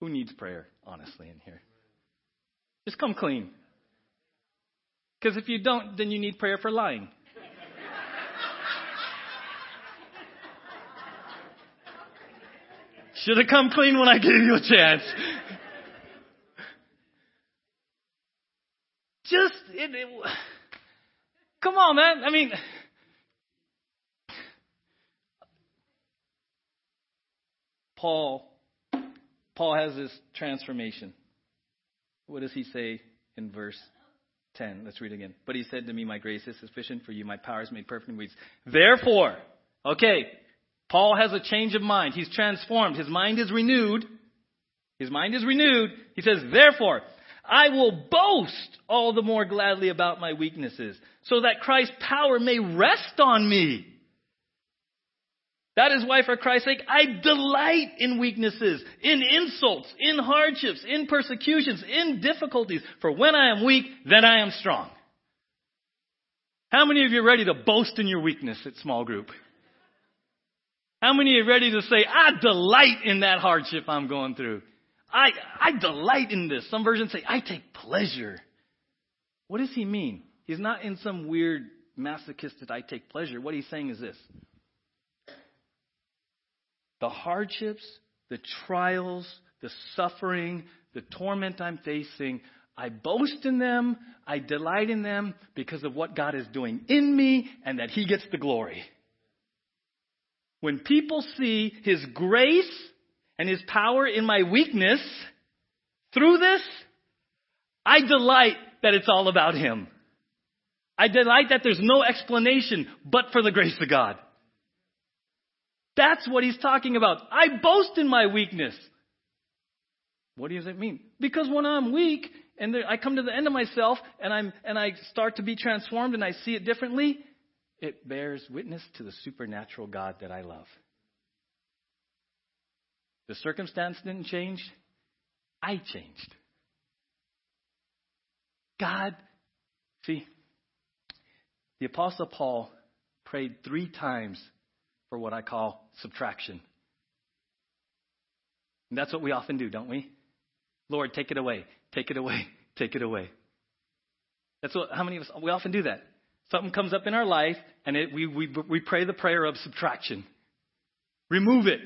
Who needs prayer, honestly, in here? Just come clean. Because if you don't, then you need prayer for lying. Should have come clean when I gave you a chance. Just, it, it, come on, man. I mean, Paul, Paul has this transformation. What does he say in verse 10? Let's read again. But he said to me, My grace is sufficient for you. My power is made perfect in weakness. Therefore, okay, Paul has a change of mind. He's transformed. His mind is renewed. His mind is renewed. He says, Therefore, I will boast all the more gladly about my weaknesses, so that Christ's power may rest on me. That is why, for Christ's sake, I delight in weaknesses, in insults, in hardships, in persecutions, in difficulties. For when I am weak, then I am strong. How many of you are ready to boast in your weakness at small group? How many are ready to say, I delight in that hardship I'm going through? I, I delight in this. Some versions say, I take pleasure. What does he mean? He's not in some weird masochistic, I take pleasure. What he's saying is this the hardships, the trials, the suffering, the torment I'm facing, I boast in them, I delight in them because of what God is doing in me and that He gets the glory. When people see His grace and His power in my weakness, through this, I delight that it's all about Him. I delight that there's no explanation but for the grace of God. That's what he's talking about. I boast in my weakness. What does it mean? Because when I'm weak and I come to the end of myself and I'm and I start to be transformed and I see it differently, it bears witness to the supernatural God that I love. The circumstance didn't change. I changed. God, see, the Apostle Paul prayed three times for what I call subtraction. And that's what we often do, don't we? Lord, take it away, take it away, take it away. That's what, how many of us, we often do that. Something comes up in our life, and it, we, we, we pray the prayer of subtraction. Remove it.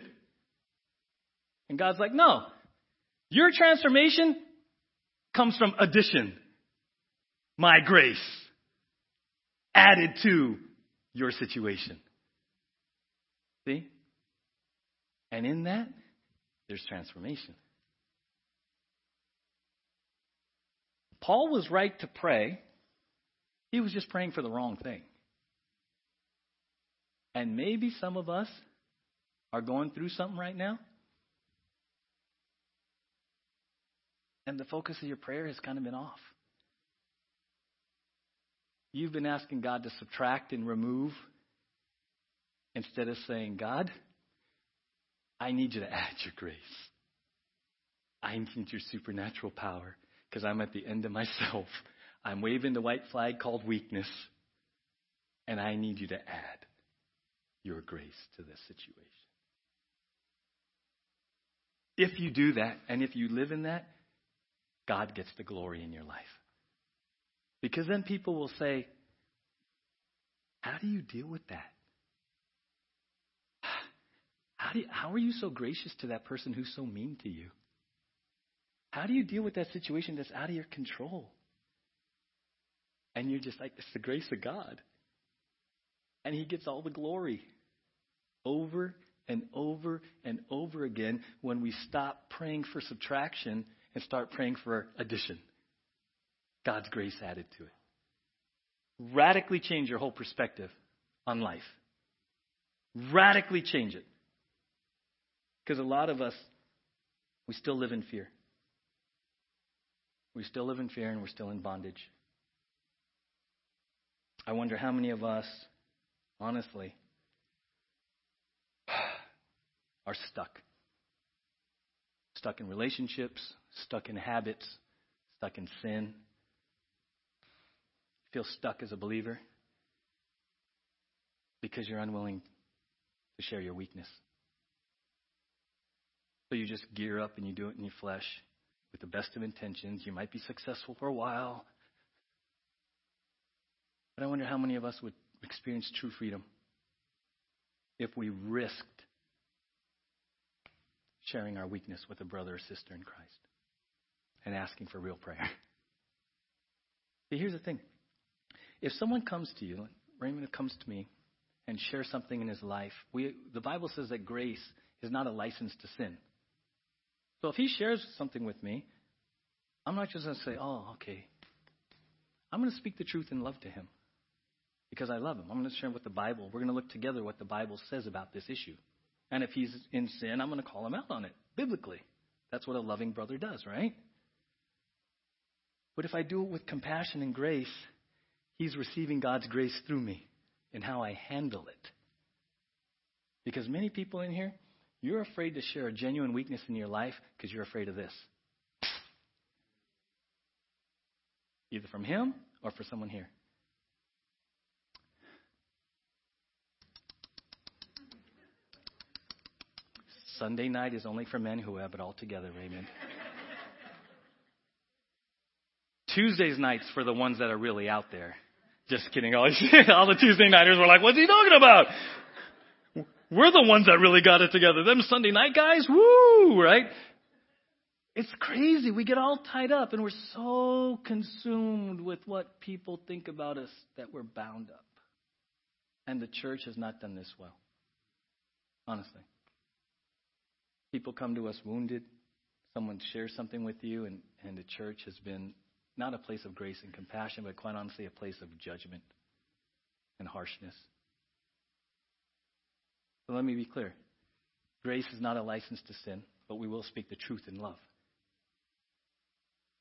And God's like, no. Your transformation comes from addition. My grace added to your situation. See? And in that, there's transformation. Paul was right to pray. He was just praying for the wrong thing. And maybe some of us are going through something right now. And the focus of your prayer has kind of been off. You've been asking God to subtract and remove instead of saying, God, I need you to add your grace. I need your supernatural power because I'm at the end of myself. I'm waving the white flag called weakness, and I need you to add your grace to this situation. If you do that, and if you live in that, God gets the glory in your life. Because then people will say, How do you deal with that? How, do you, how are you so gracious to that person who's so mean to you? How do you deal with that situation that's out of your control? And you're just like, it's the grace of God. And He gets all the glory over and over and over again when we stop praying for subtraction and start praying for addition. God's grace added to it. Radically change your whole perspective on life. Radically change it. Because a lot of us, we still live in fear. We still live in fear and we're still in bondage. I wonder how many of us, honestly, are stuck. Stuck in relationships, stuck in habits, stuck in sin. Feel stuck as a believer because you're unwilling to share your weakness. So you just gear up and you do it in your flesh with the best of intentions. You might be successful for a while. But I wonder how many of us would experience true freedom if we risked sharing our weakness with a brother or sister in Christ and asking for real prayer. See, here's the thing. If someone comes to you, Raymond comes to me and shares something in his life, we, the Bible says that grace is not a license to sin. So if he shares something with me, I'm not just going to say, oh, okay. I'm going to speak the truth in love to him because I love him. I'm going to share with the Bible. We're going to look together what the Bible says about this issue. And if he's in sin, I'm going to call him out on it biblically. That's what a loving brother does, right? But if I do it with compassion and grace, he's receiving God's grace through me and how I handle it. Because many people in here, you're afraid to share a genuine weakness in your life because you're afraid of this. Either from him or for someone here. Sunday night is only for men who have it all together, Raymond. Tuesday's nights for the ones that are really out there. Just kidding. All, all the Tuesday nighters were like, what's he talking about? We're the ones that really got it together. Them Sunday night guys, woo, right? It's crazy. We get all tied up and we're so consumed with what people think about us that we're bound up. And the church has not done this well. Honestly. People come to us wounded. Someone shares something with you, and, and the church has been not a place of grace and compassion, but quite honestly, a place of judgment and harshness. So let me be clear. Grace is not a license to sin, but we will speak the truth in love.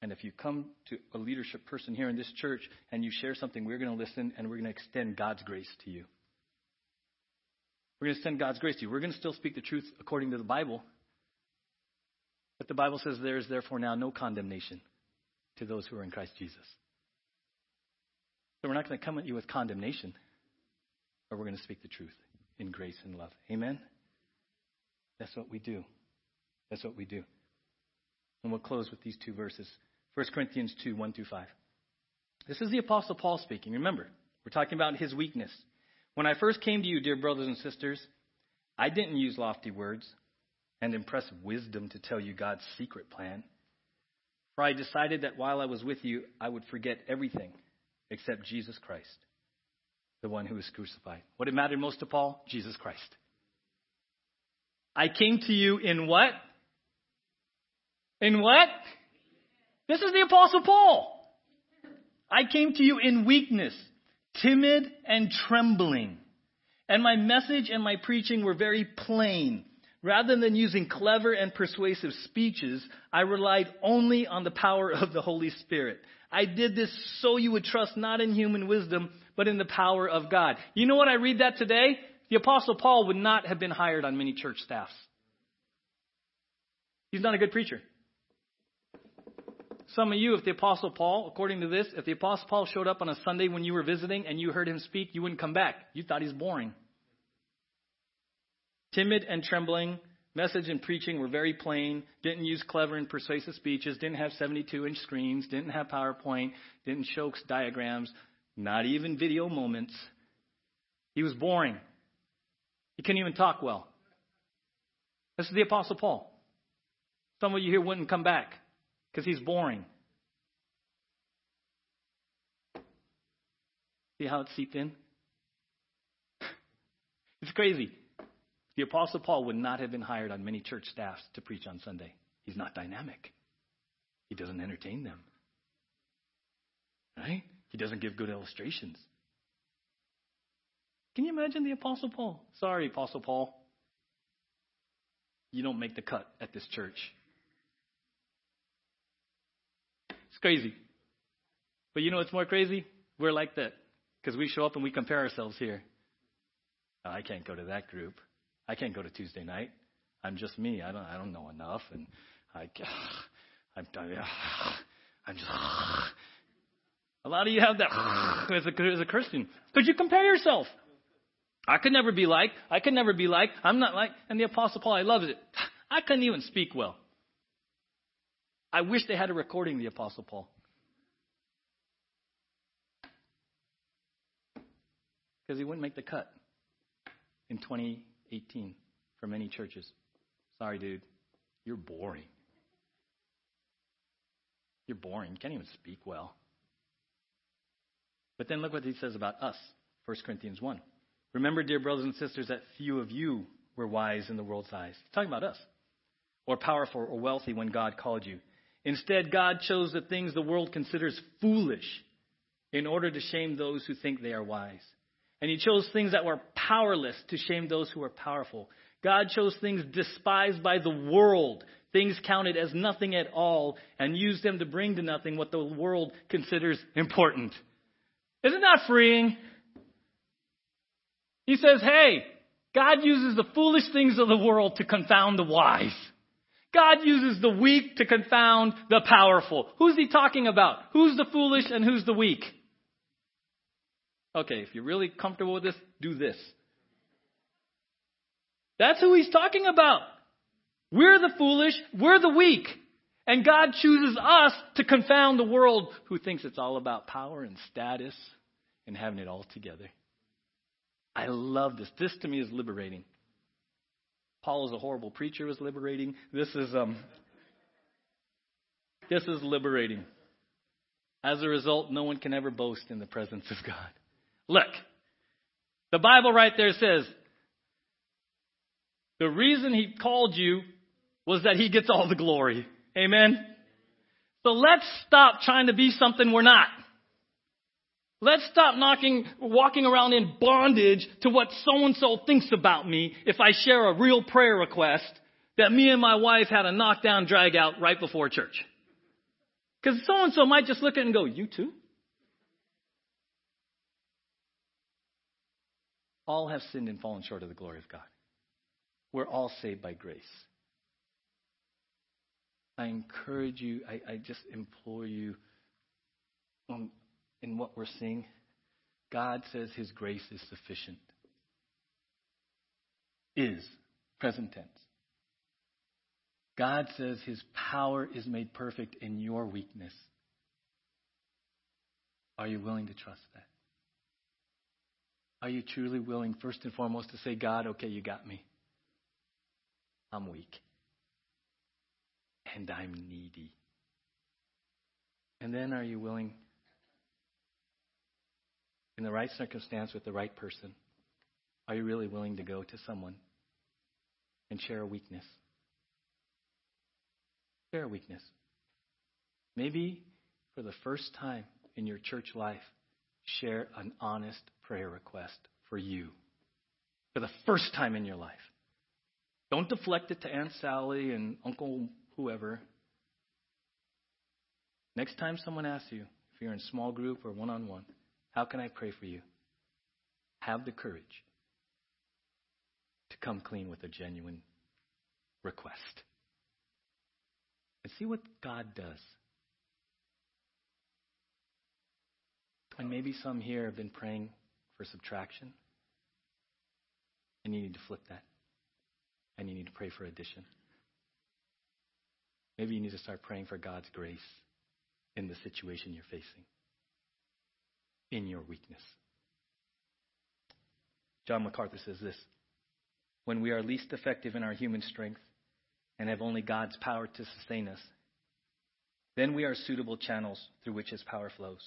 And if you come to a leadership person here in this church and you share something, we're going to listen and we're going to extend God's grace to you. We're going to extend God's grace to you. We're going to still speak the truth according to the Bible. But the Bible says there is therefore now no condemnation to those who are in Christ Jesus. So we're not going to come at you with condemnation, but we're going to speak the truth in grace and love. Amen? That's what we do. That's what we do. And we'll close with these two verses 1 Corinthians 2 1 through 5. This is the Apostle Paul speaking. Remember, we're talking about his weakness. When I first came to you, dear brothers and sisters, I didn't use lofty words and impressive wisdom to tell you God's secret plan. For I decided that while I was with you, I would forget everything except Jesus Christ the one who was crucified. What it mattered most to Paul? Jesus Christ. I came to you in what? In what? This is the Apostle Paul. I came to you in weakness, timid and trembling. And my message and my preaching were very plain. Rather than using clever and persuasive speeches, I relied only on the power of the Holy Spirit. I did this so you would trust not in human wisdom, but in the power of God. You know what I read that today? The Apostle Paul would not have been hired on many church staffs. He's not a good preacher. Some of you, if the Apostle Paul, according to this, if the Apostle Paul showed up on a Sunday when you were visiting and you heard him speak, you wouldn't come back. You thought he's boring. Timid and trembling, message and preaching were very plain, didn't use clever and persuasive speeches, didn't have 72 inch screens, didn't have PowerPoint, didn't show diagrams, not even video moments. He was boring. He couldn't even talk well. This is the Apostle Paul. Some of you here wouldn't come back because he's boring. See how it seeped in? It's crazy. The Apostle Paul would not have been hired on many church staffs to preach on Sunday. He's not dynamic, he doesn't entertain them. Right? He doesn't give good illustrations. Can you imagine the Apostle Paul? Sorry, Apostle Paul. You don't make the cut at this church. It's crazy. But you know what's more crazy? We're like that. Because we show up and we compare ourselves here. I can't go to that group. I can't go to Tuesday night. I'm just me. I don't. I don't know enough, and I. I'm. I'm just. A lot of you have that as a, as a Christian because you compare yourself. I could never be like. I could never be like. I'm not like. And the Apostle Paul, I love it. I couldn't even speak well. I wish they had a recording of the Apostle Paul. Because he wouldn't make the cut in 2018 for many churches. Sorry, dude. You're boring. You're boring. You can't even speak well. But then look what he says about us, 1 Corinthians 1. Remember, dear brothers and sisters, that few of you were wise in the world's eyes. He's talking about us. Or powerful or wealthy when God called you. Instead, God chose the things the world considers foolish in order to shame those who think they are wise. And He chose things that were powerless to shame those who were powerful. God chose things despised by the world, things counted as nothing at all, and used them to bring to nothing what the world considers important. Isn't that freeing? He says, hey, God uses the foolish things of the world to confound the wise. God uses the weak to confound the powerful. Who's he talking about? Who's the foolish and who's the weak? Okay, if you're really comfortable with this, do this. That's who he's talking about. We're the foolish, we're the weak. And God chooses us to confound the world who thinks it's all about power and status and having it all together. I love this. This to me is liberating. Paul is a horrible preacher was liberating. This is um this is liberating. As a result, no one can ever boast in the presence of God. Look, the Bible right there says the reason he called you was that he gets all the glory. Amen? So let's stop trying to be something we're not. Let's stop knocking, walking around in bondage to what so and so thinks about me if I share a real prayer request that me and my wife had a knockdown drag out right before church. Because so and so might just look at it and go, You too? All have sinned and fallen short of the glory of God. We're all saved by grace. I encourage you, I, I just implore you um, in what we're seeing. God says His grace is sufficient. Is, present tense. God says His power is made perfect in your weakness. Are you willing to trust that? Are you truly willing, first and foremost, to say, God, okay, you got me. I'm weak and I'm needy. And then are you willing, in the right circumstance with the right person, are you really willing to go to someone and share a weakness? Share a weakness. Maybe for the first time in your church life, share an honest prayer request for you. For the first time in your life. Don't deflect it to Aunt Sally and Uncle whoever. Next time someone asks you, if you're in small group or one on one, how can I pray for you? Have the courage to come clean with a genuine request. And see what God does. And maybe some here have been praying for subtraction. And you need to flip that. And you need to pray for addition. Maybe you need to start praying for God's grace in the situation you're facing, in your weakness. John MacArthur says this When we are least effective in our human strength and have only God's power to sustain us, then we are suitable channels through which His power flows.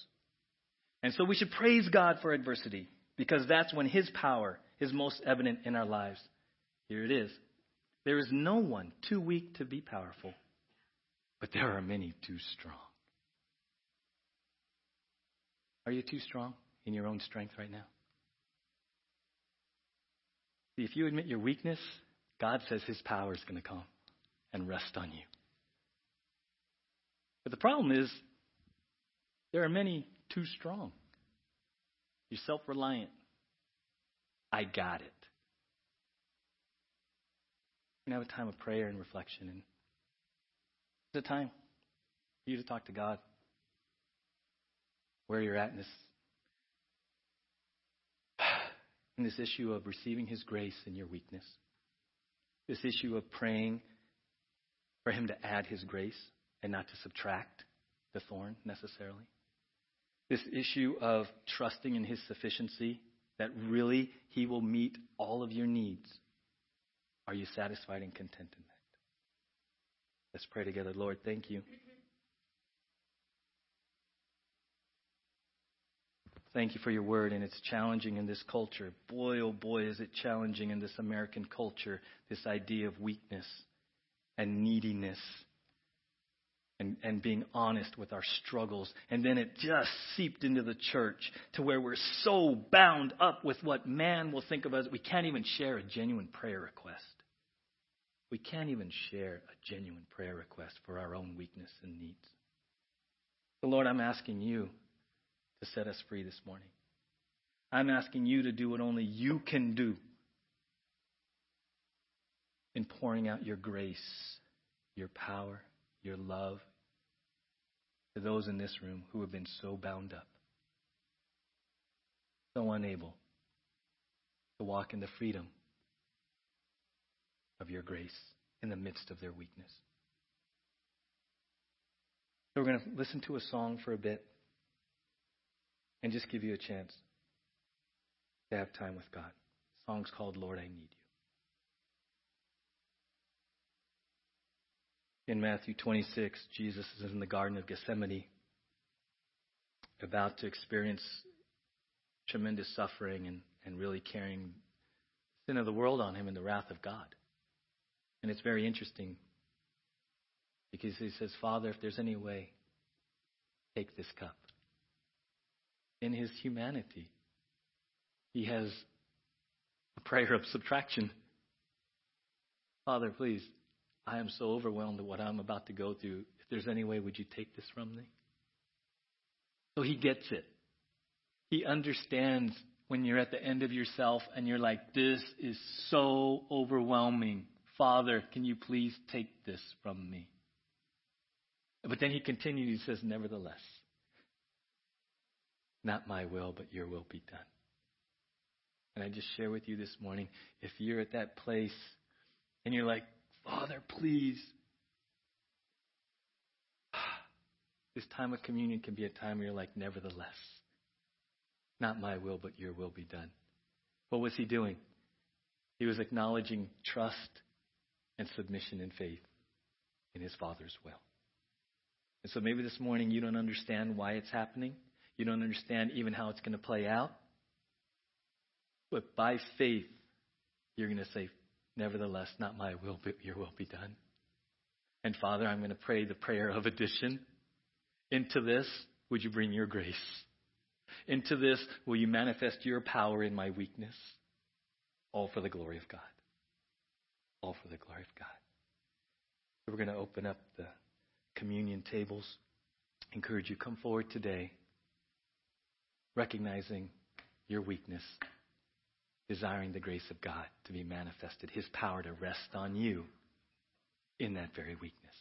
And so we should praise God for adversity because that's when His power is most evident in our lives. Here it is. There is no one too weak to be powerful but there are many too strong. Are you too strong in your own strength right now? If you admit your weakness, God says His power is going to come and rest on you. But the problem is, there are many too strong. You're self reliant. I got it. To have a time of prayer and reflection. And it's a time for you to talk to God where you're at in this in this issue of receiving his grace in your weakness. This issue of praying for him to add his grace and not to subtract the thorn necessarily. This issue of trusting in his sufficiency that really he will meet all of your needs. Are you satisfied and content in that? Let's pray together. Lord, thank you. Thank you for your word, and it's challenging in this culture. Boy, oh boy, is it challenging in this American culture, this idea of weakness and neediness and, and being honest with our struggles. And then it just seeped into the church to where we're so bound up with what man will think of us, we can't even share a genuine prayer request. We can't even share a genuine prayer request for our own weakness and needs. So, Lord, I'm asking you to set us free this morning. I'm asking you to do what only you can do in pouring out your grace, your power, your love to those in this room who have been so bound up, so unable to walk in the freedom of your grace in the midst of their weakness. So we're going to listen to a song for a bit and just give you a chance to have time with God. The song's called Lord, I Need You. In Matthew 26, Jesus is in the Garden of Gethsemane, about to experience tremendous suffering and, and really carrying sin of the world on him and the wrath of God. And it's very interesting because he says, Father, if there's any way, take this cup. In his humanity, he has a prayer of subtraction. Father, please, I am so overwhelmed at what I'm about to go through. If there's any way, would you take this from me? So he gets it. He understands when you're at the end of yourself and you're like, this is so overwhelming. Father, can you please take this from me? But then he continues, he says, Nevertheless, not my will, but your will be done. And I just share with you this morning if you're at that place and you're like, Father, please. This time of communion can be a time where you're like, Nevertheless, not my will, but your will be done. What was he doing? He was acknowledging trust and submission and faith in his Father's will. And so maybe this morning you don't understand why it's happening. You don't understand even how it's going to play out. But by faith, you're going to say, Nevertheless, not my will, but your will be done. And Father, I'm going to pray the prayer of addition. Into this, would you bring your grace? Into this, will you manifest your power in my weakness? All for the glory of God. All for the glory of God. So we're going to open up the communion tables. Encourage you, come forward today, recognizing your weakness, desiring the grace of God to be manifested, His power to rest on you in that very weakness.